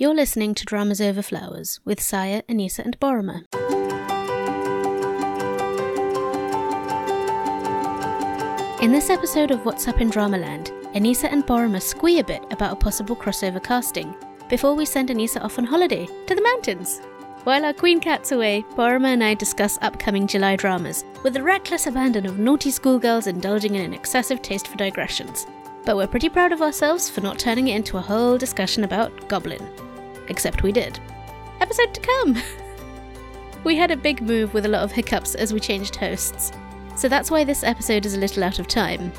You're listening to Dramas Over Flowers with Saya, Anisa, and Boroma. In this episode of What's Up in Dramaland, Anisa and Boroma squee a bit about a possible crossover casting before we send Anisa off on holiday to the mountains. While our queen cat's away, Boroma and I discuss upcoming July dramas with the reckless abandon of naughty schoolgirls indulging in an excessive taste for digressions. But we're pretty proud of ourselves for not turning it into a whole discussion about Goblin. Except we did. Episode to come! we had a big move with a lot of hiccups as we changed hosts, so that's why this episode is a little out of time.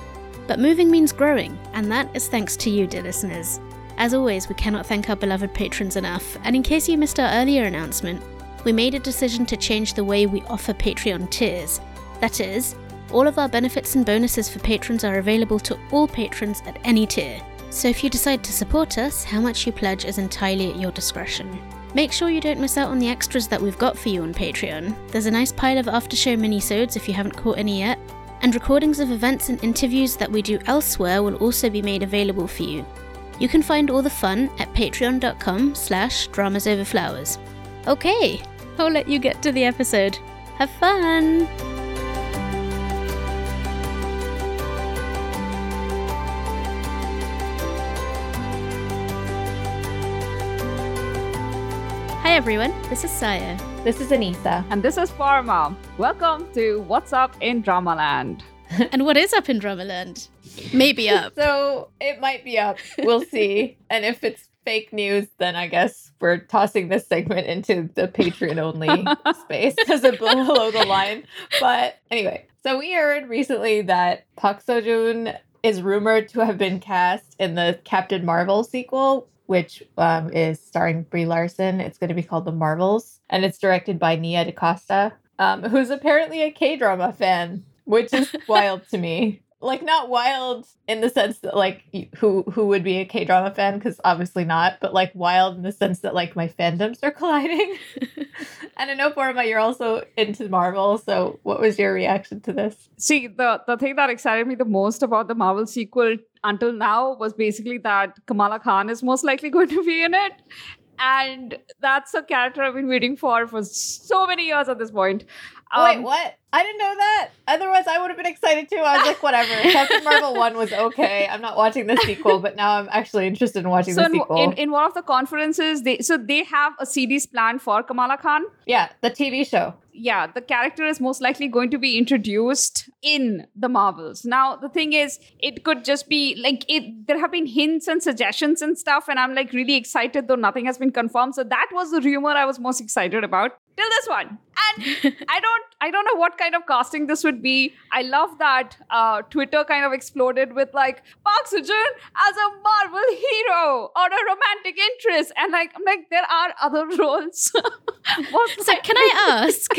But moving means growing, and that is thanks to you, dear listeners. As always, we cannot thank our beloved patrons enough, and in case you missed our earlier announcement, we made a decision to change the way we offer Patreon tiers. That is, all of our benefits and bonuses for patrons are available to all patrons at any tier. So if you decide to support us, how much you pledge is entirely at your discretion. Make sure you don't miss out on the extras that we've got for you on Patreon. There's a nice pile of after show minisodes if you haven't caught any yet, and recordings of events and interviews that we do elsewhere will also be made available for you. You can find all the fun at patreon.com slash dramasoverflowers. Okay, I'll let you get to the episode. Have fun! Everyone, this is Saya. This is Anisa. And this is Parma. Welcome to What's Up in Dramaland. and what is up in Dramaland? Maybe up. so it might be up. We'll see. and if it's fake news, then I guess we're tossing this segment into the Patreon only space because it's below the line. But anyway, so we heard recently that Park Seo Joon is rumored to have been cast in the Captain Marvel sequel, which um, is starring Brie Larson. It's going to be called The Marvels, and it's directed by Nia DaCosta, um, who's apparently a K drama fan, which is wild to me like not wild in the sense that like who who would be a K drama fan because obviously not, but like wild in the sense that like my fandoms are colliding. and I know Boroma, you're also into Marvel, so what was your reaction to this? See, the the thing that excited me the most about the Marvel sequel until now was basically that Kamala Khan is most likely going to be in it. And that's a character I've been waiting for for so many years at this point. Um, Wait, what? I didn't know that. Otherwise, I would have been excited too. I was like, whatever. Captain Marvel 1 was okay. I'm not watching the sequel, but now I'm actually interested in watching so the sequel. In, in one of the conferences, they so they have a series planned for Kamala Khan. Yeah, the TV show. Yeah, the character is most likely going to be introduced in the Marvels. Now, the thing is, it could just be like it there have been hints and suggestions and stuff, and I'm like really excited, though nothing has been confirmed. So that was the rumor I was most excited about till this one. And I don't I don't know what kind of casting this would be. I love that uh, Twitter kind of exploded with like Park Joon as a Marvel hero or a romantic interest, and like I'm like there are other roles. so can I ask?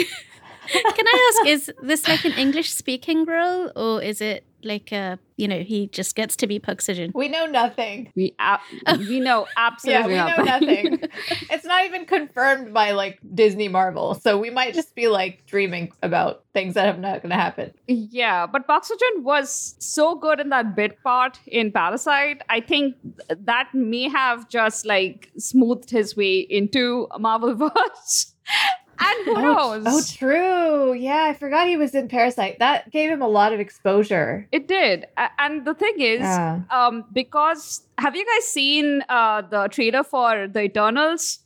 Can I ask? Is this like an English speaking role, or is it like a you know he just gets to be Park Seo Joon. We know nothing. We uh, we know absolutely yeah, we know nothing. it's not even confirmed by like Disney Marvel, so we might just be like dreaming about things that are not going to happen. Yeah, but Park Seo Joon was so good in that bit part in Parasite. I think that may have just like smoothed his way into Marvel verse. And who oh, knows? Oh, true. Yeah, I forgot he was in Parasite. That gave him a lot of exposure. It did. And the thing is, yeah. um, because have you guys seen uh, the trailer for the Eternals?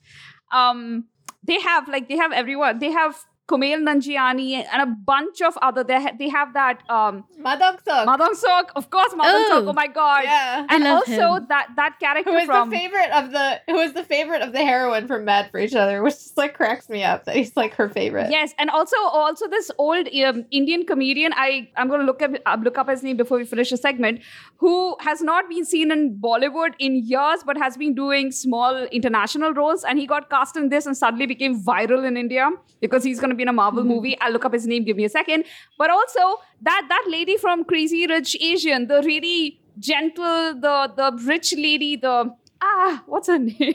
Um, they have like they have everyone. They have Kumail Nanjiani and a bunch of other. They ha- they have that um Ma Dong-seok. Ma Dong-seok, of course, Ma Dong-seok. Oh, oh my god, yeah. And also him. that that character who is from the favorite of the who is the favorite of the heroine from Mad for Each Other, which just like cracks me up that he's like her favorite. Yes, and also also this old um, Indian comedian. I I'm gonna look up uh, look up his name before we finish the segment. Who has not been seen in Bollywood in years, but has been doing small international roles, and he got cast in this and suddenly became viral in India because he's gonna be in a Marvel mm-hmm. movie. I'll look up his name. Give me a second. But also that that lady from Crazy Rich Asian, the really gentle, the the rich lady, the ah, what's her name?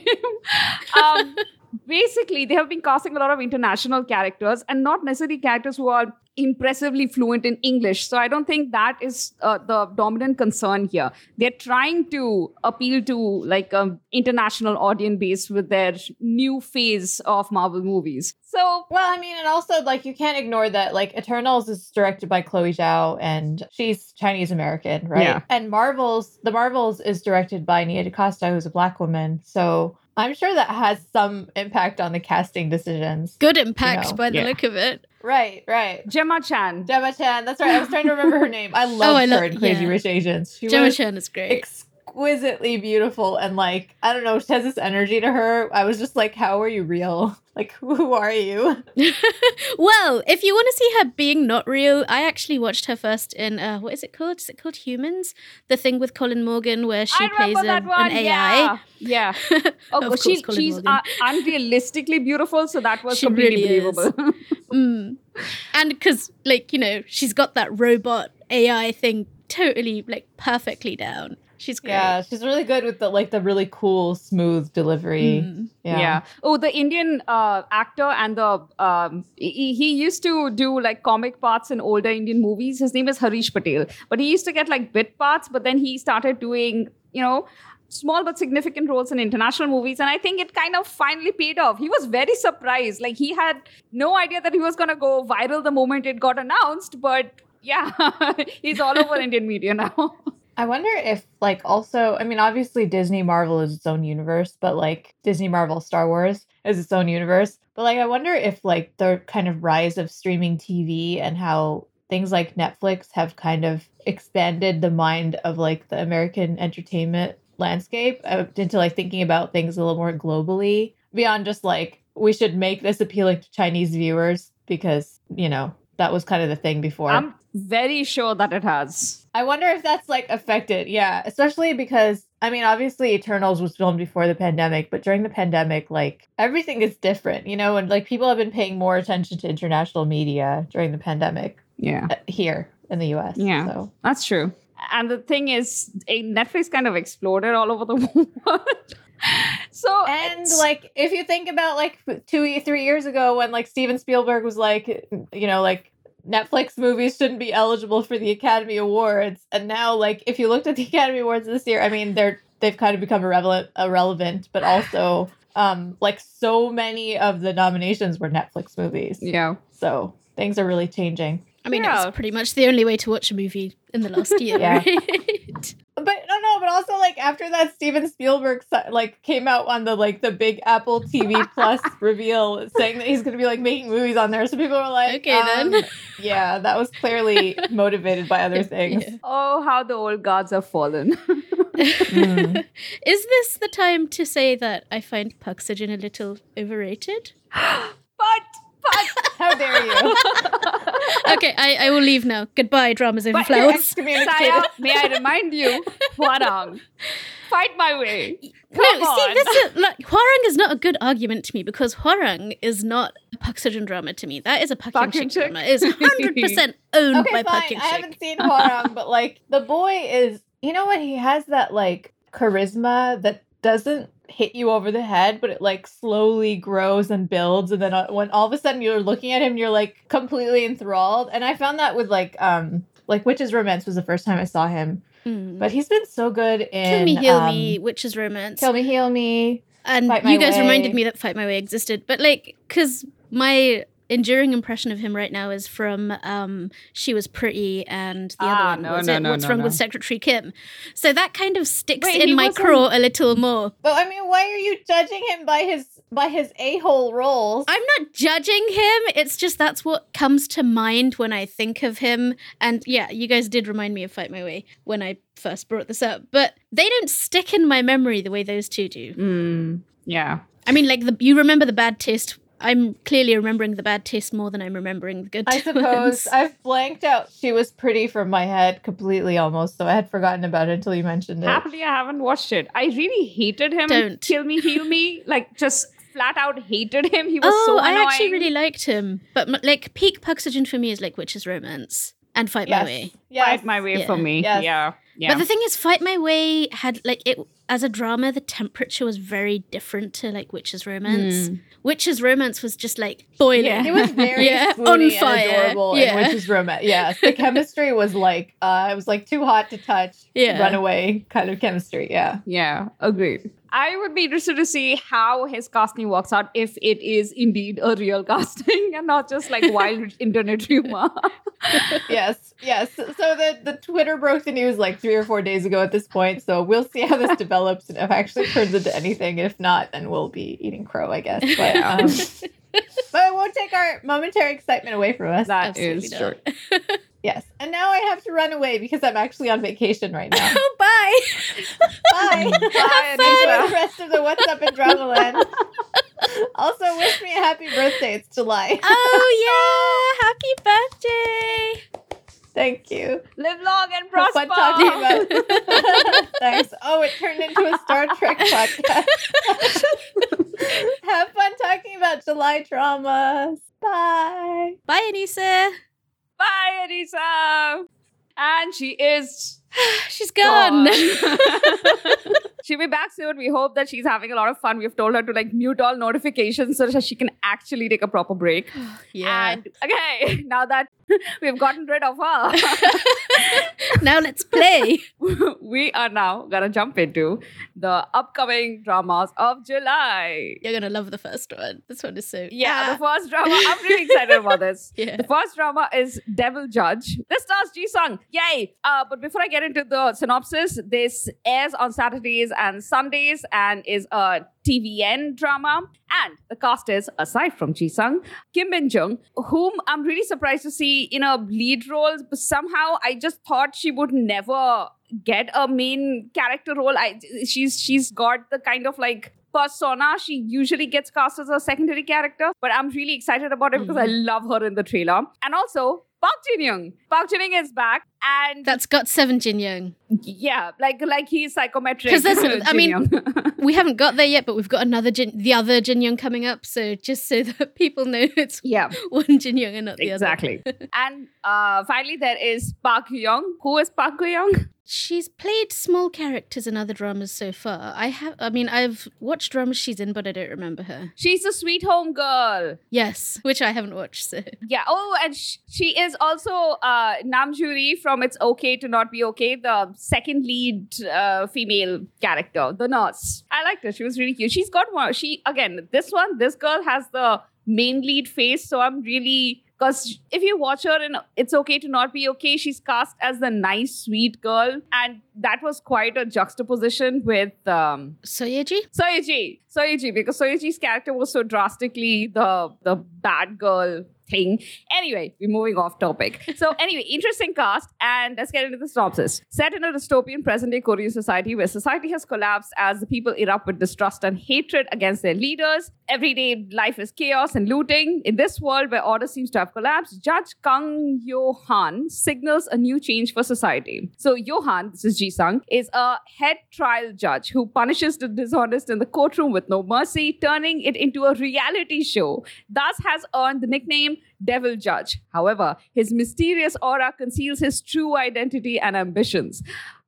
um, basically they have been casting a lot of international characters and not necessarily characters who are impressively fluent in English. So I don't think that is uh, the dominant concern here. They're trying to appeal to like an international audience base with their new phase of Marvel movies. So Well, I mean, and also like you can't ignore that like Eternals is directed by Chloe Zhao and she's Chinese American, right? Yeah. And Marvels, the Marvels is directed by Nia DaCosta, who's a black woman. So I'm sure that has some impact on the casting decisions. Good impact You know, by the yeah. look of it. Right, right. Gemma Chan. Gemma Chan, that's right. I was trying to remember her name. I love Oh, I her love- in Crazy yeah. Rich Asians. She Gemma was Chan is great. Exquisitely beautiful and like I don't know, she has this energy to her. I was just like, how are you real? Like, who are you? well, if you want to see her being not real, I actually watched her first in uh, what is it called? Is it called Humans? The thing with Colin Morgan where she I plays a, that one. an AI. Yeah. yeah. Oh, Of but course, she, Colin she's uh, unrealistically beautiful, so that was She completely really believable. Mm. And because, like, you know, she's got that robot AI thing totally, like, perfectly down. She's great. Yeah, she's really good with the like the really cool, smooth delivery. Mm. Yeah. Yeah. Oh, the Indian uh, actor and the um, he, he used to do like comic parts in older Indian movies. His name is Harish Patel, but he used to get like bit parts. But then he started doing you know small but significant roles in international movies, and I think it kind of finally paid off. He was very surprised. Like he had no idea that he was gonna go viral the moment it got announced, but. Yeah, he's all over Indian media now. I wonder if like also, I mean, obviously Disney Marvel is its own universe, but like Disney Marvel Star Wars is its own universe. But like I wonder if like the kind of rise of streaming TV and how things like Netflix have kind of expanded the mind of like the American entertainment landscape uh, into like thinking about things a little more globally beyond just like we should make this appealing to Chinese viewers because, you know, that was kind of the thing before. I'm very sure that it has. I wonder if that's like affected. Yeah, especially because I mean, obviously Eternals was filmed before the pandemic, but during the pandemic, like everything is different, you know, and like people have been paying more attention to international media during the pandemic Yeah. uh, here in the US. Yeah. So, That's true. And the thing is, eh, Netflix kind of exploded all over the world. so and like if you think about like two, three years ago when like Steven Spielberg was like, you know, like Netflix movies shouldn't be eligible for the Academy Awards, and now like if you looked at the Academy Awards this year, I mean they're they've kind of become irrelevant, irrelevant, but also um like so many of the nominations were Netflix movies. yeah, So things are really changing. I mean, Yeah. it's pretty much the only way to watch a movie in the last year, Yeah. right? But no, no, but also like after that, Steven Spielberg like came out on the like the big Apple TV Plus reveal, saying that he's going to be like making movies on there. So people were like, Okay, then. um, yeah, that was clearly motivated by other things. Yeah. oh, how the old gods have fallen. Mm. Is this the time to say that I find Park Seo Joon a little overrated? but but How dare you? okay, I, I will leave now. Goodbye, dramas over flowers. excommunicated. Saya, may I remind you, Hwarang, fight my way. No, Come see, this is like Hwarang is not a good argument to me because Hwarang is not a Park Seo Joon drama to me. That is a Puck and Puck and Chick Chick. drama. It is hundred percent owned okay, by Puck fine. and I haven't seen Hwarang, but like the boy is, you know what? He has that like charisma that doesn't hit you over the head, but it like slowly grows and builds, and then uh, when all of a sudden you're looking at him, you're like completely enthralled. And I found that with like um like Witch's Romance was the first time I saw him, Mm. but he's been so good in Kill Me, Heal um, Me, Witch's Romance. Kill Me, Heal Me. and you guys Way. reminded me that Fight My Way existed. But like, because my enduring impression of him right now is from um She Was Pretty and the Ah, other one no, was no, it no, What's no, Wrong no. with Secretary Kim. So that kind of sticks Wait, in my wasn't- craw a little more. But I mean, why are you judging him by his by his a hole roles? I'm not judging him. It's just that's what comes to mind when I think of him. And yeah, you guys did remind me of Fight My Way when I first brought this up. But they don't stick in my memory the way those two do. Mm, yeah. I mean, like the you remember the bad taste. I'm clearly remembering the bad taste more than I'm remembering the good. I ones. suppose I've blanked out. She was pretty from my head completely almost, so I had forgotten about it until you mentioned it. Happily, I haven't watched it. I really hated him. in Don't. Kill me, heal me. Like, just flat out hated him. He was oh, so annoying. I actually really liked him. But like peak Park Seo Joon for me is like Witch's Romance and Fight My Way. Yes. Fight my way Yeah. for me. Yes. Yeah. Yeah. But the thing is, Fight My Way had like it as a drama. The temperature was very different to like Witch's Romance. Witch's Romance was just like boiling. Yeah. It was very Yeah, swoony on fire. and adorable Yeah. in Witch's Romance. Yes, the chemistry was like uh, it was like too hot to touch, Yeah. runaway kind of chemistry. Yeah, Yeah, agreed. I would be interested to see how his casting works out if it is indeed a real casting and not just like wild internet rumor. yes, yes. So the the Twitter broke the news like three or four days ago at this point. So we'll see how this develops and if it actually turns into anything. If not, then we'll be eating crow, I guess. But um, but it won't take our momentary excitement away from us. That is Absolutely true. yes. And now I have to run away because I'm actually on vacation right now. Bye. Bye. Bye, Enjoy Anisa. the rest of the What's Up in Dramaland. also, wish me a happy birthday. It's July. oh yeah! Happy birthday. Thank you. Live long and Have prosper. fun talking about. Thanks. Oh, it turned into a Star Trek podcast. Have fun talking about July dramas. Bye. Bye, Anisa. Bye, Anisa. And she is She's gone. She'll be back soon. We hope that she's having a lot of fun. We've told her to like mute all notifications so that she can actually take a proper break. yeah. And okay, now that we've gotten rid of her, now let's play. we are now gonna jump into the upcoming dramas of July. You're gonna love the first one. This one is so Yeah, the first drama. I'm really excited about this. yeah. The first drama is Devil Judge. This stars Ji Sung. Yay! Uh, but before I get into the synopsis, this airs on Saturdays and Sundays and is a TVN drama. And the cast is, aside from Ji Sung, Kim Min Jung, whom I'm really surprised to see in a lead role. Somehow I just thought she would never get a main character role. I she's she's got the kind of like persona she usually gets cast as a secondary character but i'm really excited about it because i mm-hmm. love her in the trailer and also Park Jin Young. Park Jin Young is back, and That's got seven Jin Young. yeah, like like he's psychometric. Because there's- I mean, We haven't got there yet, but we've got another Jin, the other Jin Young coming up. So just so that people know it's yeah, one Jin Young and not the other. exactly. and uh, finally, there is Park Young. Who is Park Young? She's played small characters in other dramas so far. I have, I mean, I've watched dramas she's in, but I don't remember her. She's a sweet home girl. Yes, which I haven't watched. So Yeah. Oh, and sh- she is also uh, Namjuri from It's Okay to Not Be Okay, the second lead uh, female character, the nurse. I liked her. She was really cute. She's got one. She again, this one, this girl has the main lead face, so I'm really. Because if you watch her in It's Okay to Not Be Okay, she's cast as the nice, sweet girl. And that was quite a juxtaposition with um, Seo Yea-ji. Soyeji. Seo Yea-ji, because Seo Yea-ji's character was so drastically the the bad girl thing. Anyway, we're moving off topic. So anyway, interesting cast, and let's get into the synopsis. Set in a dystopian present-day Korean society where society has collapsed as the people erupt with distrust and hatred against their leaders. Everyday life is chaos and looting. In this world where order seems to have collapsed, Judge Kang Yo-han signals a new change for society. So Johan, this is Ji-sung, is a head trial judge who punishes the dishonest in the courtroom with no mercy, turning it into a reality show. Thus has earned the nickname Devil Judge. However, his mysterious aura conceals his true identity and ambitions.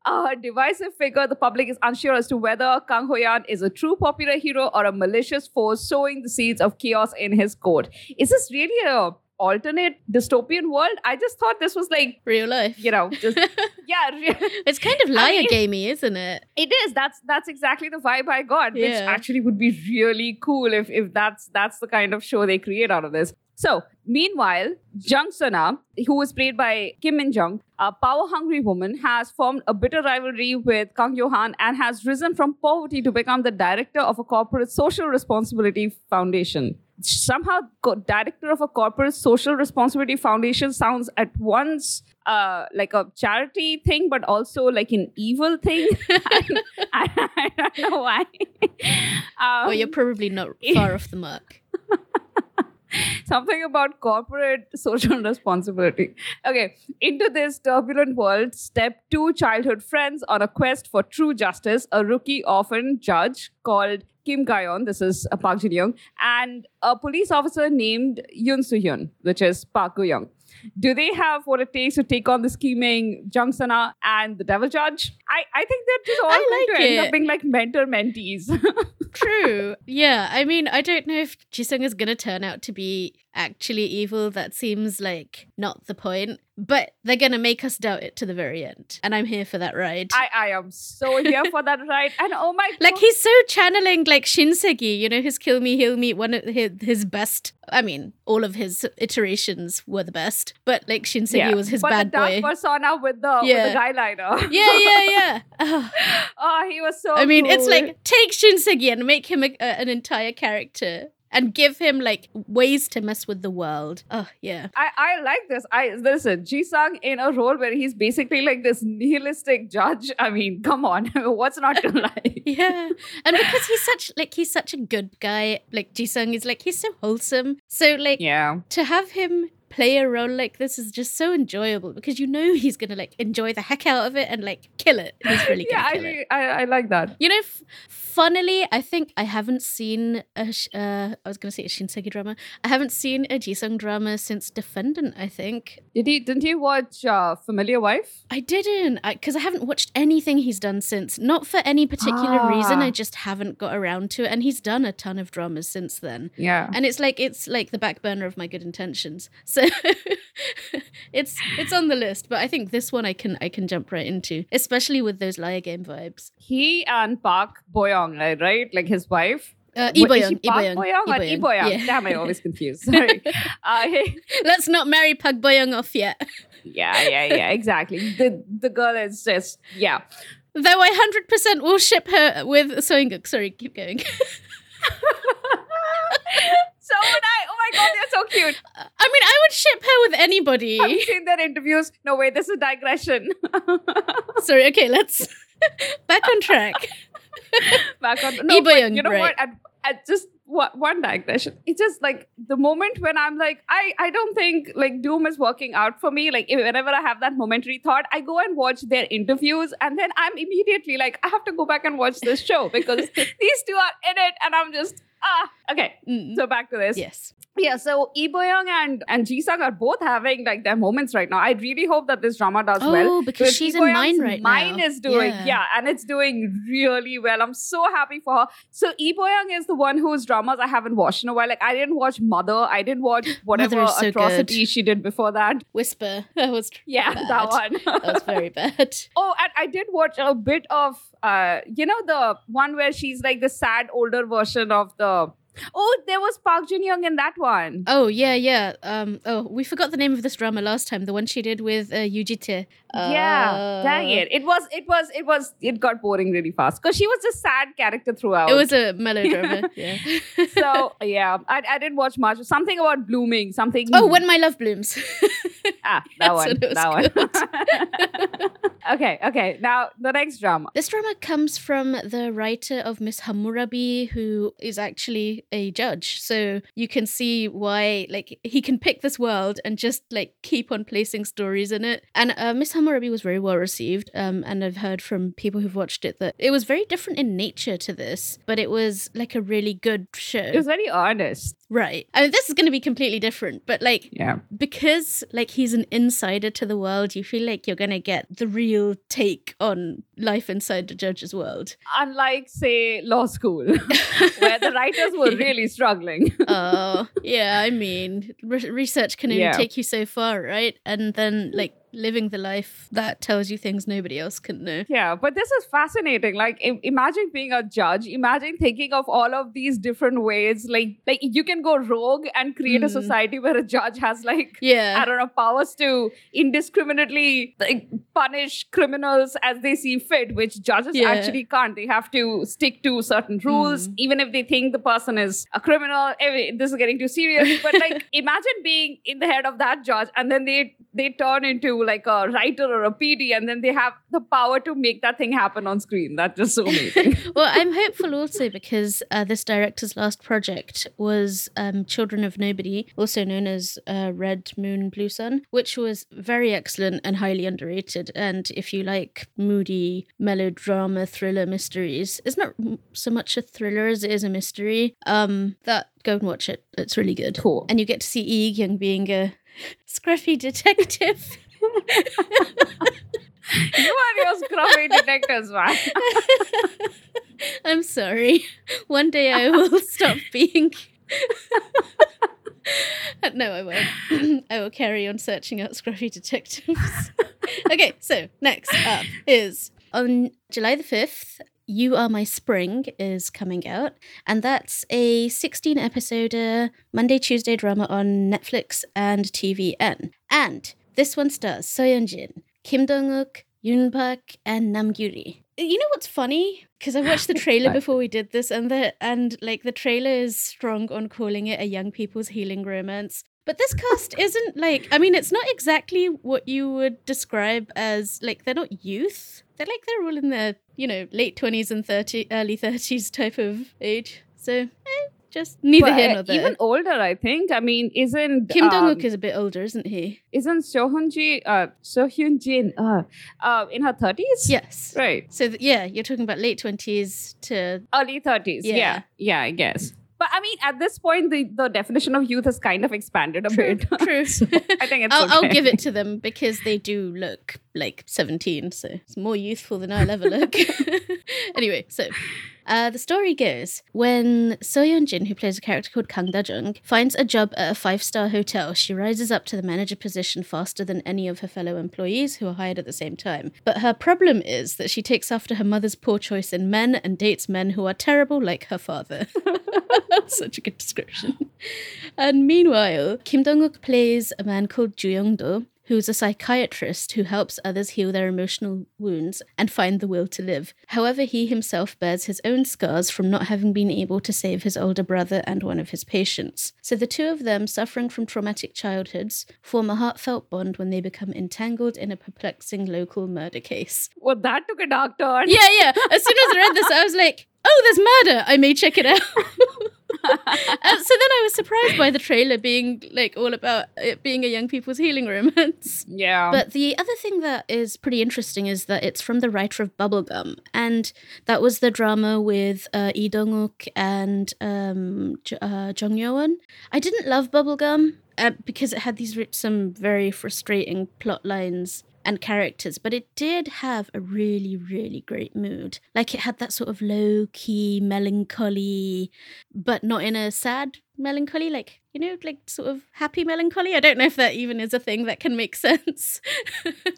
A divisive figure, the public is unsure as to whether Kang Yo-han is a true popular hero or a malicious force sowing the seeds of chaos in his court. Is this really a alternate dystopian world? I just thought this was like, Real life. you know, just yeah, It's kind of I liar mean- gamey, isn't it? it is. That's that's exactly the vibe I got, which Yeah. actually would be really cool if if that's that's the kind of show they create out of this. So, meanwhile, Jung Suna, who was played by Kim Min Jung, a power hungry woman, has formed a bitter rivalry with Kang Yo-han and has risen from poverty to become the director of a corporate social responsibility foundation. Somehow, co- director of a corporate social responsibility foundation sounds at once uh, like a charity thing, but also like an evil thing. I, I, I don't know why. Um, Well, you're probably not far off the mark. something about corporate social responsibility. Okay, into this turbulent world step two childhood friends on a quest for true justice, a rookie orphan judge called Kim Gayon, this is uh, Park Jin Young, and a police officer named Yoon Soo Hyun, which is Park Gyu Young. Do they have what it takes to take on the scheming Jung Sana and the Devil Judge? I, I think they're just all I going like to end up being like mentor mentees. True. Yeah. I mean, I don't know if Jisung is going to turn out to be actually evil. That seems like not the point. But they're to make us doubt it to the very end. And I'm here for that ride. I, I am so here for that ride. And oh my like God. he's so channeling like Shin Se-gi, you know, his kill me, heal me, one of his, his best. I mean, all of his iterations were the best, but like Shin Se-gi was his but bad the dark boy. persona with the, Yeah. with the guyliner. yeah, yeah, yeah. Oh, oh, he was so I mean, it's like take Shin Se-gi and make him a, a, an entire character and give him like ways to mess with the world. Oh, yeah. I, I like this. I listen, Ji-sung in a role where he's basically like this nihilistic judge. I mean, come on, what's not to like? Yeah. And because he's such like he's such a good guy, like Jisung is like he's so wholesome. So like Yeah. to have him play a role like this is just so enjoyable because you know he's gonna like enjoy the heck out of it and like kill it. He's really Yeah, I. I I like that. You know, f- funnily, I think I haven't seen a. Sh- uh, I was gonna say a Shin Se-gi drama. I haven't seen a Jisung drama since Defendant. I think Did he? Didn't you watch uh, Familiar Wife? I didn't because I, haven't watched anything he's done since. Not for any particular reason. Ah. I just haven't got around to it. And he's done a ton of dramas since then. Yeah. And it's like it's like the back burner of my good intentions. So it's it's on the list, but I think this one I can I can jump right into, especially with those liar game vibes. He and Park Boyoung, right? right? Like his wife. Uh, What, is Lee Boyoung, she Park Boyoung or? Yeah. Damn, I always confused. Sorry. uh, Let's not marry Park Boyoung off yet. yeah, yeah, yeah. Exactly. The the girl is just yeah. Though I hundred percent will ship her with Seo In-guk. Sorry, keep going. So would I. Oh my god, they're so cute. I mean, I would ship her with anybody. you seen their interviews? No way, this is a digression. Sorry, okay, let's back on track. Back on no, but you know right. what? At, at just one, one digression. It's just like the moment when I'm like, I I don't think like Doom is working out for me. Like whenever I have that momentary thought, I go and watch their interviews, and then I'm immediately like, I have to go back and watch this show because these two are in it, and I'm just ah okay. Mm. So back to this. Yes. Yeah, so Lee Boyoung and and Ji-sung are both having like their moments right now. I really hope that this drama does Oh, well. because she's in Mine right Mine now. is doing Yeah. yeah. and it's doing really well. I'm so happy for her. So Lee Boyoung is the one whose dramas I haven't watched in a while. Like I didn't watch Mother. I didn't watch whatever so atrocity good. she did before that. Whisper. That was Yeah, Bad. that one. that was very bad. Oh, and I did watch a bit of, uh, you know, the one where she's like the sad older version of the. Oh, there was Park Jin Young in that one. Oh yeah, yeah. Um. Oh, we forgot the name of this drama last time. The one she did with uh, Yoo Ji-tae. Yeah, dang Uh, it! It was, it was, it was, it got boring really fast because she was a sad character throughout. It was a melodrama. yeah. so yeah. I, I didn't watch much. Something about blooming. Something. oh, when my love blooms. ah, that one. what it was That one. okay, okay. Now the next drama. This drama comes from the writer of Miss Hammurabi, who is actually a judge. So you can see why, like, he can pick this world and just like keep on placing stories in it. And uh, Miss Hammurabi was very well received. Um, and I've heard from people who've watched it that it was very different in nature to this, but it was like a really good show. It was very honest. right. I mean, this is going to be completely different, but like Yeah. because like he's an insider to the world, you feel like you're gonna get the real take on life inside the judge's world. Unlike, say, law school, where the writers were really struggling. Oh, yeah. I mean, re- research can only Yeah. take you so far, right? And then like living the life that tells you things nobody else can know. Yeah, but this is fascinating. Like, im- imagine being a judge. Imagine thinking of all of these different ways. Like, like you can go rogue and create a Mm. society where a judge has like. yeah. I don't know, powers to indiscriminately like, punish criminals as they see fit, which judges Yeah. actually can't. They have to stick to certain rules, Mm. even if they think the person is a criminal. This is getting too serious. But like, imagine being in the head of that judge, and then they they turn into to like a writer or a PD, and then they have the power to make that thing happen on screen. That's just so amazing. well, I'm hopeful also because uh, this director's last project was um, Children of Nobody, also known as uh, Red Moon Blue Sun, which was very excellent and highly underrated. And if you like moody melodrama thriller mysteries, it's not so much a thriller as it is a mystery. Um, that go and watch it. It's really good. Cool. And you get to see Lee Young being a scruffy detective. you are your scruffy detectives, man. I'm sorry. One day I will stop being. no, I won't. I will carry on searching out scruffy detectives. okay, so next up is on July the 5th, You Are My Spring is coming out, and that's a 16 episode uh, Monday Tuesday drama on Netflix and TVN. And this one stars Seo Hyun Jin, Kim Dong Wook, Yoon Park, and Nam Gyuri. You know what's funny? Because I watched the trailer before we did this, and the and like the trailer is strong on calling it a young people's healing romance. But this cast isn't like I mean, it's not exactly what you would describe as like they're not youth. They're like they're all in their you know late twenties and thirty, early thirties type of age. So eh, just neither But, here uh, nor there. Even older, I think. I mean, isn't Kim Dong um, Wook is a bit older, isn't he? isn't Sohyun Ji, uh, Seo Hyun Jin, uh, uh, in her thirties? Yes. Right. So th- yeah, you're talking about late twenties to Early thirties. Yeah. Yeah. yeah. I guess. But I mean, at this point, the, the definition of youth has kind of expanded a True, bit. true. So I think it's I'll, I'll give it to them because they do look like 17, so it's more youthful than I'll ever look. anyway, so uh, the story goes when Seo Hyun Jin, who plays a character called Kang Da Jung, finds a job at a five star hotel, she rises up to the manager position faster than any of her fellow employees who are hired at the same time. But her problem is that she takes after her mother's poor choice in men and dates men who are terrible like her father. That's Such a good description. And meanwhile, Kim Dong Wook plays a man called Ju Young Do, who's a psychiatrist who helps others heal their emotional wounds and find the will to live. However, he himself bears his own scars from not having been able to save his older brother and one of his patients. So the two of them, suffering from traumatic childhoods, form a heartfelt bond when they become entangled in a perplexing local murder case. Well, that took a dark turn. Yeah, yeah. As soon as I read this, I was like, oh, there's murder. I may check it out. Uh, so then I was surprised by the trailer being like all about it being a young people's healing romance. Yeah. But the other thing that is pretty interesting is that it's from the writer of Bubblegum, and that was the drama with uh, Lee Dong Wook and um, J- uh, Jung. I didn't love Bubblegum uh, because it had these some very frustrating plot lines and characters, but it did have a really, really great mood. Like it had that sort of low key melancholy, but not in a sad melancholy, like, you know, like sort of happy melancholy. I don't know if that even is a thing that can make sense.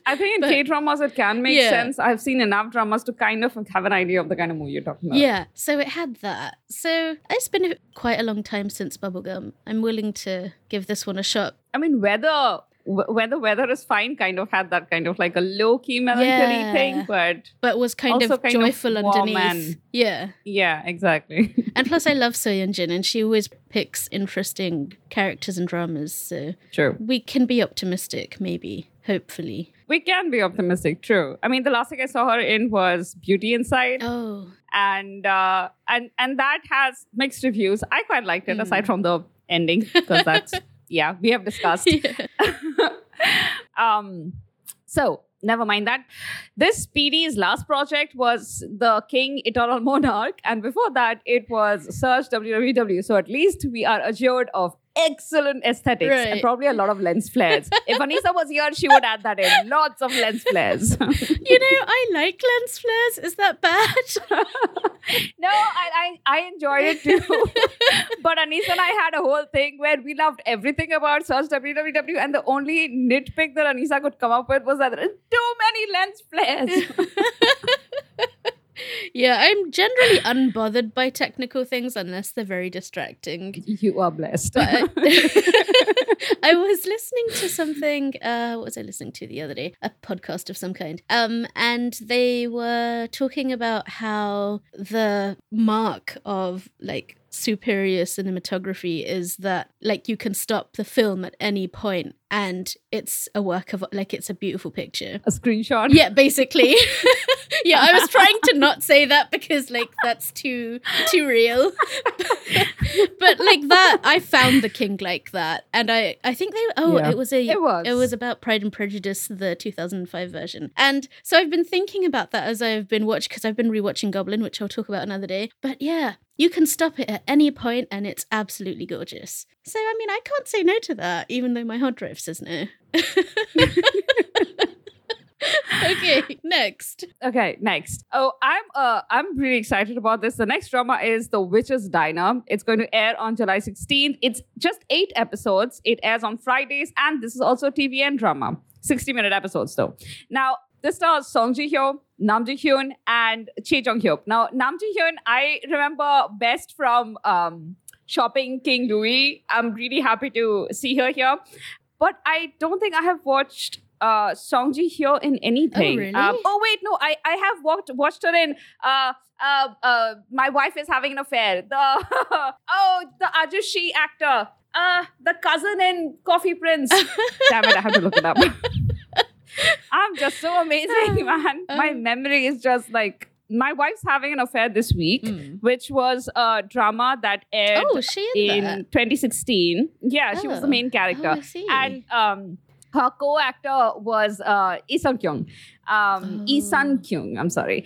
I think in but- K dramas it can make Yeah. sense. I've seen enough dramas to kind of have an idea of the kind of movie you're talking about. Yeah, so it had that. So it's been quite a long time since Bubblegum. I'm willing to give this one a shot. I mean, whether wh- the weather is fine kind of had that kind of like a low key melancholy Yeah. thing, but But was kind of kind joyful warm underneath. and- Yeah. yeah, exactly. And plus I love Seo Hyun Jin and she always picks interesting characters and dramas, so True. we can be optimistic, maybe. Hopefully. We can be optimistic. True. I mean, the last thing I saw her in was Beauty Inside, Oh. and uh, and and that has mixed reviews. I quite liked it, Mm. aside from the ending, because that's yeah, we have discussed. Yeah. um, so never mind that. This PD's last project was The King Eternal Monarch, and before that, it was Search WWW. So at least we are assured of excellent aesthetics Right. and probably a lot of lens flares. if Anisa was here, she would add that in. Lots of lens flares. you know, I like lens flares. Is that bad? I I enjoyed it too. but Anisa and I had a whole thing where we loved everything about Search WWW, and the only nitpick that Anisa could come up with was that there are too many lens flares. yeah, I'm generally unbothered by technical things unless they're very distracting. you are blessed. But I, I was listening to something. Uh, what was I listening to the other day? A podcast of some kind. Um, and they were talking about how the mark of like superior cinematography is that like you can stop the film at any point and it's a work of like it's a beautiful picture. A screenshot. Yeah, basically. yeah, I was trying to not say that because like that's too too real. but like that, I found the king like that, and I I think they oh Yeah. it was a It was. it was about Pride and Prejudice, the 2005 version, and so I've been thinking about that as I've been watching because I've been rewatching Goblin, which I'll talk about another day. But yeah, you can stop it at any point, and it's absolutely gorgeous. So I mean, I can't say no to that, even though my hard drive says no. okay, next. Okay, next. Oh, I'm uh I'm really excited about this. The next drama is The Witch's Diner. It's going to air on July 16th. It's just eight episodes. It airs on Fridays, and this is also a TVN drama. 60 minute episodes though. Now, this stars Song Ji Hyo, Nam Ji Hyun, and Choi Jong Hyuk. Now, Nam Ji Hyun, I remember best from um Shopping King Louis. I'm really happy to see her here. But I don't think I have watched uh Song Ji Hyo in anything. really? Um, oh wait, no, I I have watched watched her in uh uh uh My Wife is Having an Affair. The oh the Ajushi actor. Uh the cousin in Coffee Prince. Damn it, I have to look it up. I'm just so amazing, man. My Um, memory is just like my wife's having an affair this week, Mm. which was a drama that aired Oh, in, in that? 2016. Yeah, she was the Oh. main character. Oh. And um, her co-actor was uh, Lee Sun Kyun. Um, Sun Kyung, I'm sorry.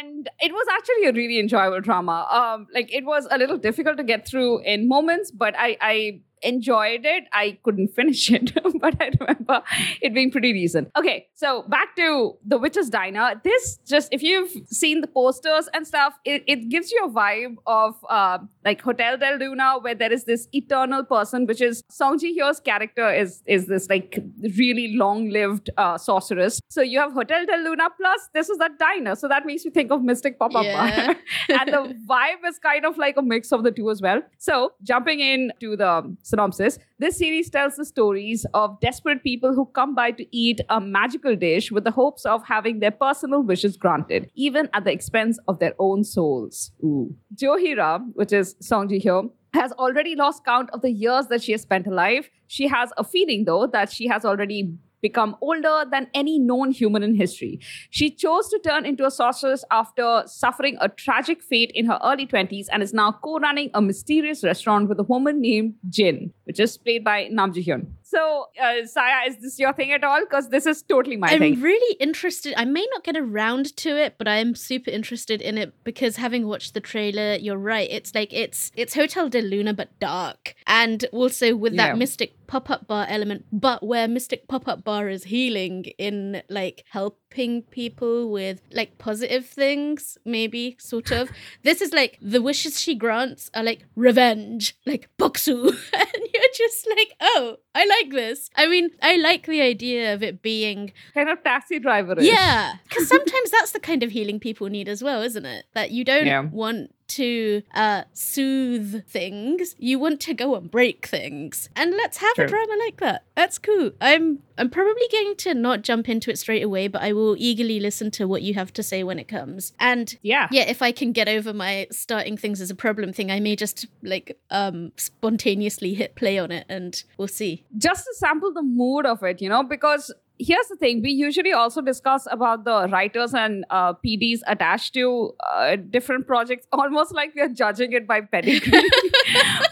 And it was actually a really enjoyable drama. Um, like it was a little difficult to get through in moments, but I, I enjoyed it. I couldn't finish it, but I remember it being pretty decent. Okay, so back to The Witch's Diner. This just, if you've seen the posters and stuff, it, it gives you a vibe of uh, like Hotel Del Luna, where there is this eternal person, which is Song Ji Hyo's character is is this like really long-lived uh, sorceress. So you have Hotel Del Luna plus this is that diner, so that makes you think of Mystic Pop-Up Yeah. And the vibe is kind of like a mix of the two as well. So jumping in to the synopsis, this series tells the stories of desperate people who come by to eat a magical dish with the hopes of having their personal wishes granted, even at the expense of their own souls. Ooh. Jo Hira, which is Song Ji Hyo, has already lost count of the years that she has spent alive. She has a feeling, though, that she has already become older than any known human in history. She chose to turn into a sorceress after suffering a tragic fate in her early 20s and is now co-running a mysterious restaurant with a woman named Jin, which is played by Nam Ji Hyun. So, uh, Saya, is this your thing at all? Because this is totally my thing. I'm really interested. I may not get around to it, but I am super interested in it because having watched the trailer, you're right. It's like it's it's Hotel Del Luna but dark, and also with that Yeah. mystic pop up bar element, but where mystic pop up bar is healing in like helping people with like positive things, maybe sort of. this is like the wishes she grants are like revenge, like boksu, and you're just like, oh, I like this. I mean, I like the idea of it being kind of taxi driver. yeah, because sometimes that's the kind of healing people need as well, isn't it? That you don't Yeah. want to uh, soothe things, you want to go and break things, and let's have True. a drama like that. That's cool. I'm I'm probably going to not jump into it straight away, but I will eagerly listen to what you have to say when it comes. And Yeah. yeah, if I can get over my starting things as a problem thing, I may just like um spontaneously hit play on it, and we'll see. just to sample the mood of it, you know, because here's the thing we usually also discuss about the writers and uh, PDs attached to uh, different projects, almost like we're judging it by pedigree.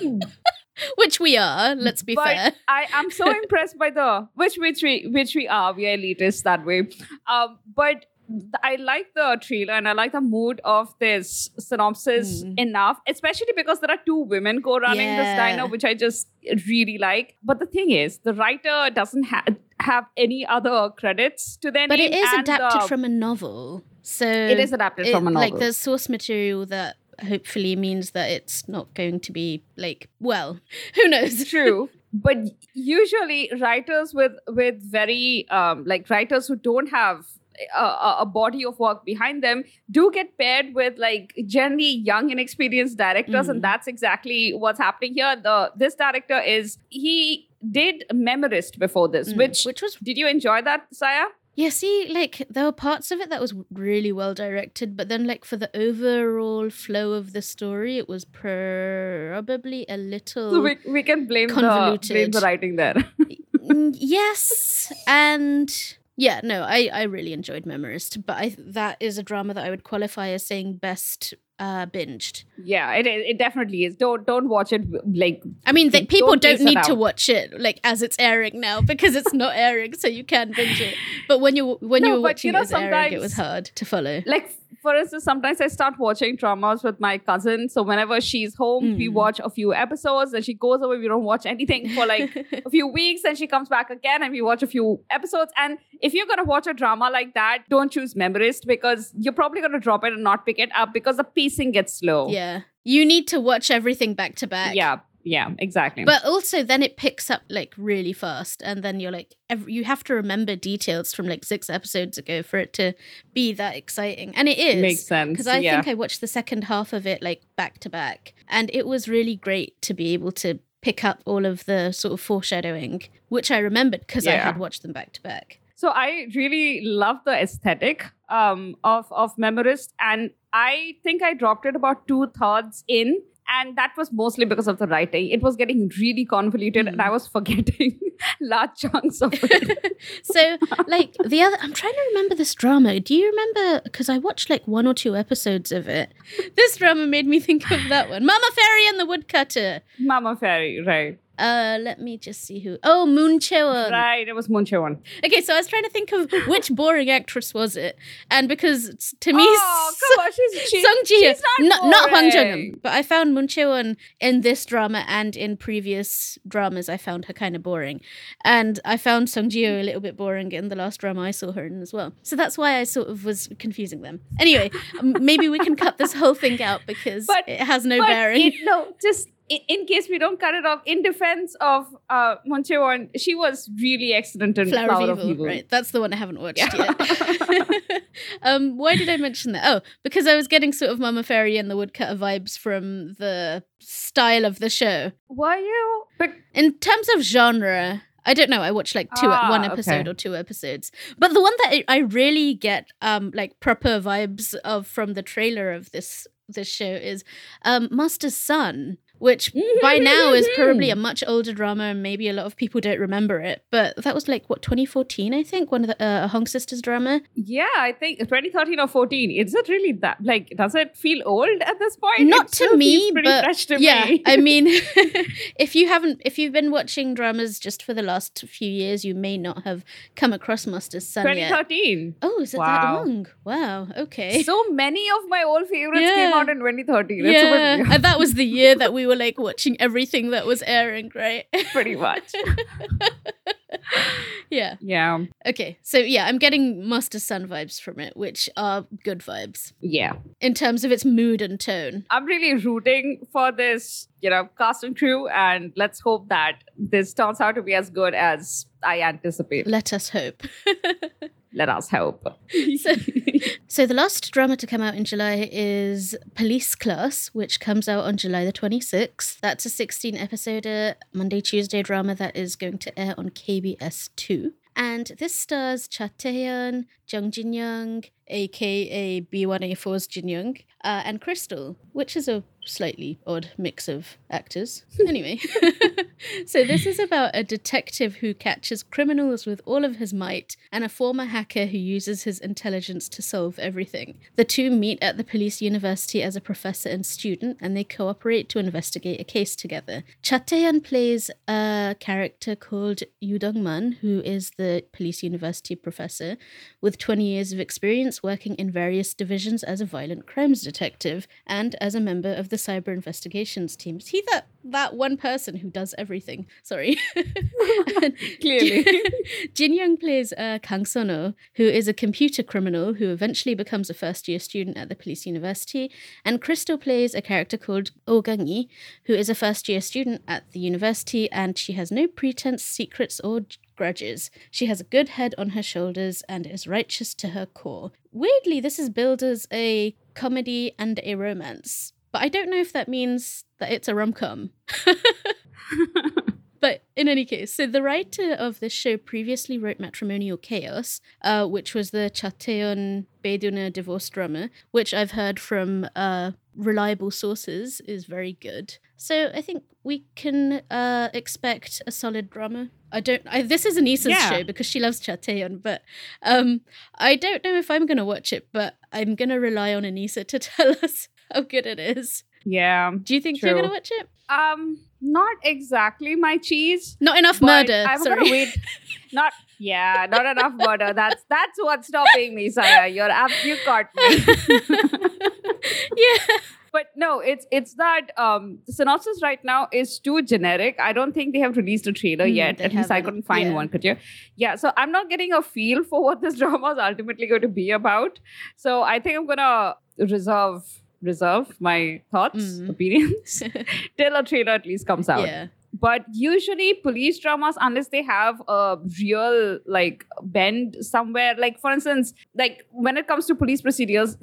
Which we are. Let's be but fair. I am so impressed by the which which we which we are. We are elitists that way. Um, but I like the trailer and I like the mood of this synopsis Hmm. enough, especially because there are two women co-running this diner, which I just really like. But the thing is, the writer doesn't ha- have any other credits to their But name. it is adapted the- from a novel. So It is adapted it- from a novel. Like there's source material that hopefully means that it's not going to be like well, who knows? true but usually writers with with very um like writers who don't have a, a a body of work behind them do get paired with like generally young inexperienced directors Mhm. and that's exactly what's happening here the this director is he did memorist before this Mm, which which was did you enjoy that saya Yeah, see, like there were parts of it that was really well directed, but then like for the overall flow of the story, it was probably a little So we, we can blame the, blame the writing there. Yes, and yeah, no, I I really enjoyed Memorist, but I that is a drama that I would qualify as saying best uh binged. yeah, it it definitely is. Don't don't watch it like I mean, Don't people don't need to watch it like as it's airing now because it's not airing, so you can binge it. But when you when No, you were watching you know, it as airing, it was hard to follow. like for instance sometimes i start watching dramas with my cousin. So whenever she's home we Mm. watch a few episodes and she goes away. We don't watch anything for like a few weeks and she comes back again and we watch a few episodes. And if you're going to watch a drama like that don't choose memorist because you're probably going to drop it and not pick it up because the pacing gets slow. Yeah, you need to watch everything back to back. yeah yeah exactly But also, then it picks up like really fast, and then you're like, ev you have to remember details from like six episodes ago for it to be that exciting, and it is. makes sense because I yeah think I watched the second half of it like back to back, and it was really great to be able to pick up all of the sort of foreshadowing, which I remembered because I had watched them back to back. So I really love the aesthetic um, of of Memorist, and I think I dropped it about two thirds in, and that was mostly because of the writing. It was getting really convoluted, and I hmm. was forgetting large chunks of it. So, like the other, I'm trying to remember this drama. Do you remember? Because I watched like one or two episodes of it. This drama made me think of that one, Mama Fairy and the Woodcutter. Mama Fairy, right? Uh, let me just see who. Oh, Moon Chae-won. right, it was Moon Chae-won. Okay, so I was trying to think of which boring actress was it, and because to me, oh, come on, she's she, Sung Ji she's not, not not Hwang. Jung, but I found Moon Chae-won in this drama and in previous dramas. I found her kind of boring, and I found Sung Ji a little bit boring in the last drama I saw her in as well. So that's why I sort of was confusing them. Anyway, maybe we can cut this whole thing out because But- it has no but bearing. it- no, just in, in case we don't cut it off, in defense of uh, she was really excellent in Flower, Flower, of, Evil. Right, that's the one I haven't watched Yeah. yet. um, why did I mention that? Oh, because I was getting sort of Mama Fairy and the Woodcutter vibes from the style of the show. Were you? But In terms of genre, I don't know. I watched like two, Ah, one episode okay. or two episodes, but the one that I- really get um like proper vibes of from the trailer of this this show is um Master's Sun, which by now is probably a much older drama and maybe a lot of people don't remember it. But that was like what 2014, I think, one of the uh, Hong Sisters drama. Yeah, I think 2013 or 14. Is it really that? Like, does it feel old at this point? Not to me, but fresh to yeah, me. I mean, if you haven't, if you've been watching dramas just for the last few years, you may not have come across Master's Sun yet. 2013. Oh, is it that Wow. long? Wow. Okay. So many of my old favorites Yeah. came out in 2013. It's yeah, and that was the year that we were like watching everything that was airing, right? pretty much. yeah. Yeah. Okay. So yeah, I'm getting Master Sun vibes from it, which are good vibes Yeah. in terms of its mood and tone. I'm really rooting for this, you know, cast and crew, and let's hope that this turns out to be as good as I anticipate. Let us hope. Let us hope. so, so the last drama to come out in July is Police Class, which comes out on July the 26th. That's a 16 episode Monday Tuesday drama that is going to air on KBS 2. And this stars Cha Taehyun, Jung Jin Young, aka B1A4's Jin Young, uh, and Krystal, which is a slightly odd mix of actors. Anyway, so this is about a detective who catches criminals with all of his might and a former hacker who uses his intelligence to solve everything. The two meet at the police university as a professor and student, and they cooperate to investigate a case together. Cha Taehyun plays a character called Yu Dong-man, who is the police university professor with 20 years of experience working in various divisions as a violent crimes detective and as a member of the cyber investigations team. Is he that that one person who does everything? Sorry. Clearly. Jin Young plays uh, Kang Sun-ho, who is a computer criminal who eventually becomes a first year student at the police university, and Krystal plays a character called Oh Gang-yi, who is a first year student at the university, and she has no pretense, secrets, or grudges. She has a good head on her shoulders and is righteous to her core. Weirdly, this is billed as a comedy and a romance, but I don't know if that means that it's a rom com. but in any case, so the writer of this show previously wrote Matrimonial Chaos, uh, which was the Cha Taehyun Beduna divorce drama, which I've heard from uh, reliable sources is very good. So I think we can uh, expect a solid drama. I don't. I, this is Anisa's Yeah. show because she loves Cha Taehyun, but um, I don't know if I'm going to watch it. But I'm going to rely on Anissa to tell us how good it is. Yeah. Do you think you're going to watch it? Um, not exactly my cheese. Not enough murder. I'm sorry. gonna wait. Not yeah, not enough murder. That's that's what's stopping me, Saya. You're you caught me. yeah. But no, it's it's that um the synopsis right now is too generic. I don't think they have released a trailer Mm, yet. At least I couldn't find Yeah. one, could you? Yeah, so I'm not getting a feel for what this drama is ultimately going to be about. So I think I'm gonna reserve reserve my thoughts, Mm. opinions till a trailer at least comes out. yeah. But usually police dramas, unless they have a real like bend somewhere, like for instance, like when it comes to police procedures,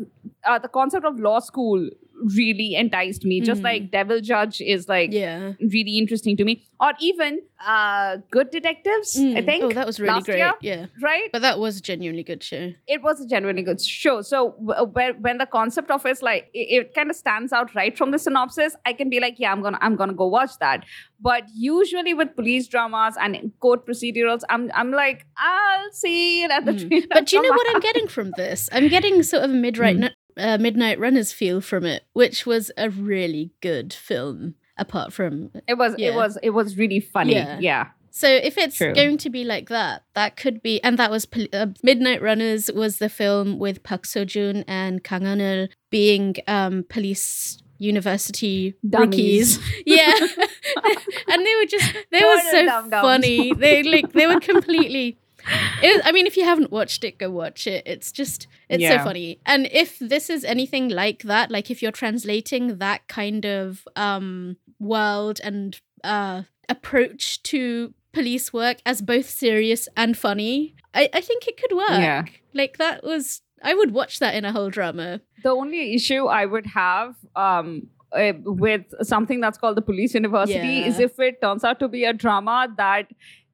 uh, the concept of law school really enticed me. Just Mhm. like Devil Judge is like Yeah. really interesting to me, or even uh, Good Detectives. I Mm. think Oh, that was really last great. year? Yeah. right. But that was a genuinely good show. It was a genuinely good show. So w- when, when the concept of it's like it, it kind of stands out right from the synopsis, I can be like, yeah, I'm gonna I'm gonna go watch that. But usually with police dramas and court procedurals, I'm I'm like, I'll see it at the Mm. But do you know what I'm getting from this? I'm getting sort of a midnight Mm. Uh, midnight runners feel from it, which was a really good film. Apart from It was Yeah. it was it was really funny. Yeah. Yeah. so, if it's True. going to be like that, that could be. And that was uh, Midnight Runners was the film with Park Seo Joon and Kang Ha-neul being um, police university Dummies. rookies. Yeah, and they were just they were so funny. They like they were completely. It was, I mean, if you haven't watched it, go watch it. It's just it's Yeah. so funny. And if this is anything like that, like if you're translating that kind of um world and uh approach to police work as both serious and funny, I, I think it could work. Yeah. Like that was I would watch that in a whole drama. The only issue I would have um uh, with something that's called the police university Yeah. is if it turns out to be a drama that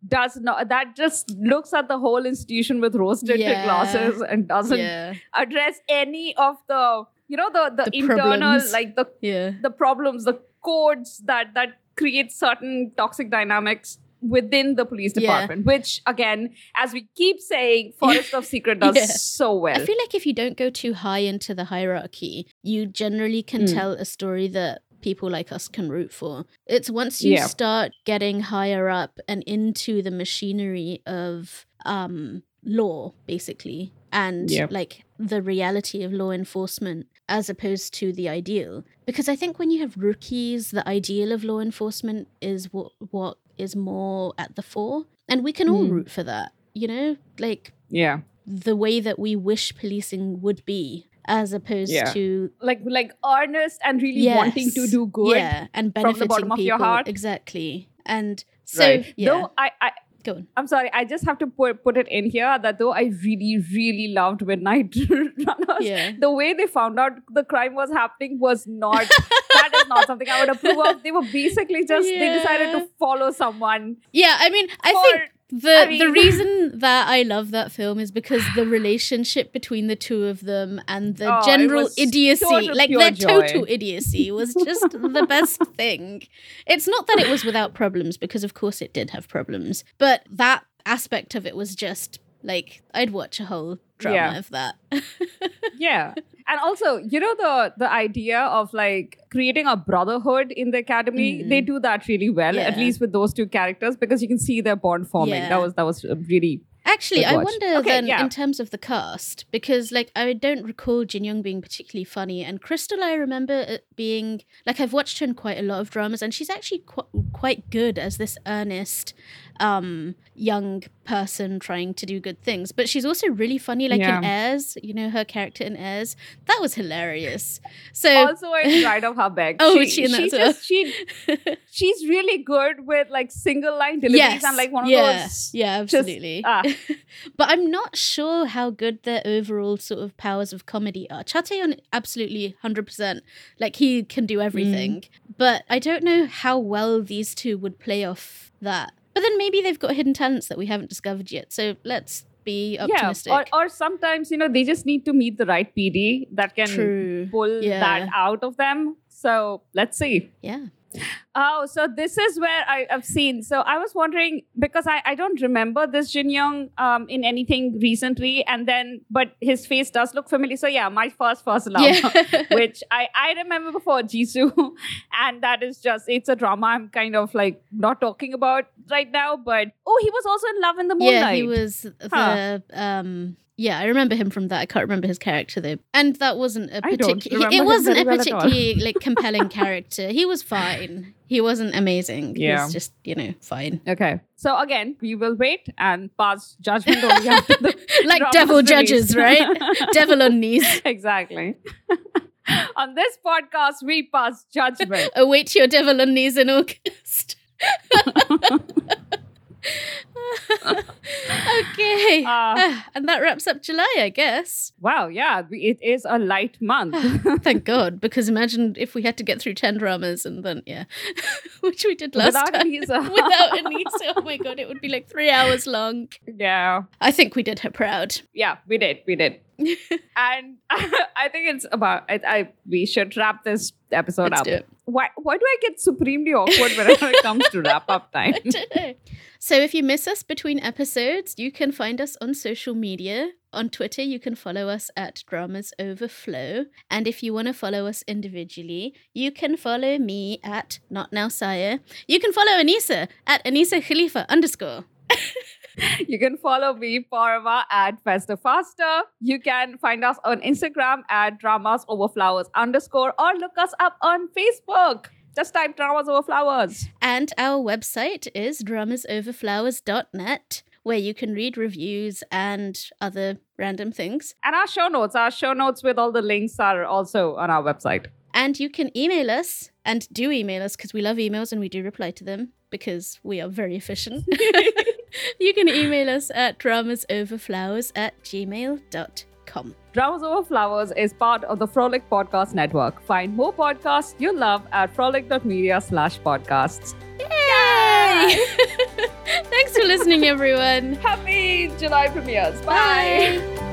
does not that just looks at the whole institution with rose tinted Yeah. glasses and doesn't yeah. address any of the you know the the, The internal problems. like the Yeah. the problems the codes that that create certain toxic dynamics within the police Yeah. department which again as we keep saying forest of secret does Yeah. so well I feel like if you don't go too high into the hierarchy, you generally can Mm. tell a story that people like us can root for. It's once you Yeah. start getting higher up and into the machinery of um law basically and Yep. like the reality of law enforcement as opposed to the ideal because i think when you have rookies the ideal of law enforcement is what what is more at the fore and we can all Mm. root for that you know like yeah the way that we wish policing would be as opposed Yeah. to like like earnest and really Yes. wanting to do good yeah and from the benefiting bottom of your people. heart. exactly and so right yeah though i i go on I'm sorry, I just have to put, put it in here that though I really, really loved Midnight Runners, yeah the way they found out the crime was happening was not, that is not something I would approve of. They were basically just, they decided to follow someone. yeah i mean i for- think the I the reason that I love that film is because the relationship between the two of them and the Oh, general idiocy, like their joy. total idiocy, was just the best thing. It's not that it was without problems, because of course it did have problems, but that aspect of it was just like I'd watch a whole drama Yeah. of that. Yeah. And also, you know, the the idea of like creating a brotherhood in the academy, Mm. they do that really well, at least with those two characters, because you can see their bond forming. Yeah. That was that was really Actually, I wonder Okay, then yeah. in terms of the cast because like I don't recall Jin Young being particularly funny, and Krystal I remember it being like I've watched her in quite a lot of dramas, and she's actually qu- quite good as this earnest um young person trying to do good things. But she's also really funny, like in Yeah. Heirs. You know her character in Heirs that was hilarious. So also in Bride of Habaek. Oh, was she in that she as well? just she she's really good with like single line deliveries yes. and like one of yeah. those. Yeah, just- absolutely. ah. but I'm not sure how good their overall sort of powers of comedy are. Cha Taehyun absolutely 100%. Like he can do everything. But I don't know how well these two would play off that. But then maybe they've got hidden talents that we haven't discovered yet. So let's be optimistic. Yeah, or, or sometimes you know they just need to meet the right PD that can True. pull Yeah. that out of them. So let's see. Yeah. Oh, so this is where I, I've seen. So I was wondering because I, I don't remember this Jin Young um, in anything recently, and then but his face does look familiar. So yeah, my first first love, Yeah. which I I remember before Jisoo, and that is just it's a drama I'm kind of like not talking about right now. But oh, he was also in Love in the Moonlight. Yeah, he was the Huh. um yeah, I remember him from that. I can't remember his character though. And that wasn't a particular it wasn't a particularly like compelling character. He was fine. He wasn't amazing. He was just, you know, fine. Okay, so again, we will wait and pass judgment only after the Like devil judges, right? devil on knees. exactly. on this podcast, we pass judgment. Await your devil on knees in August. okay. Uh, and that wraps up July, I guess. wow, yeah, it is a light month. Thank God, because imagine if we had to get through 10 dramas and then, yeah, which we did last Without time. Anisa. Without Anisa. Oh my God, it would be like three hours long. yeah, I think we did her proud. yeah, we did, we did. and I think it's about. I, I we should wrap this episode Let's up. Why? Why do I get supremely awkward whenever it comes to wrap up time? I don't know. So if you miss us between episodes, you can find us on social media. On Twitter, you can follow us at Dramas Overflow. And if you want to follow us individually, you can follow me at Not Now Sire. You can follow Anisa at Anisa Khalifa underscore. You can follow me, Parva, at Festa Faster. You can find us on Instagram at Dramas Over Flowers underscore or look us up on Facebook. Just type Dramas Over Flowers. And our website is dramasoverflowers.net, where you can read reviews and other random things. And our show notes, our show notes with all the links are also on our website. And you can email us and do email us because we love emails and we do reply to them because we are very efficient. you can email us at dramasoverflowers at gmail.com. Dramas Over Flowers is part of the Frolic Podcast Network. Find more podcasts you love at frolic.media slash podcasts. Yay! Thanks for listening, everyone. Happy July premieres. Bye. Bye.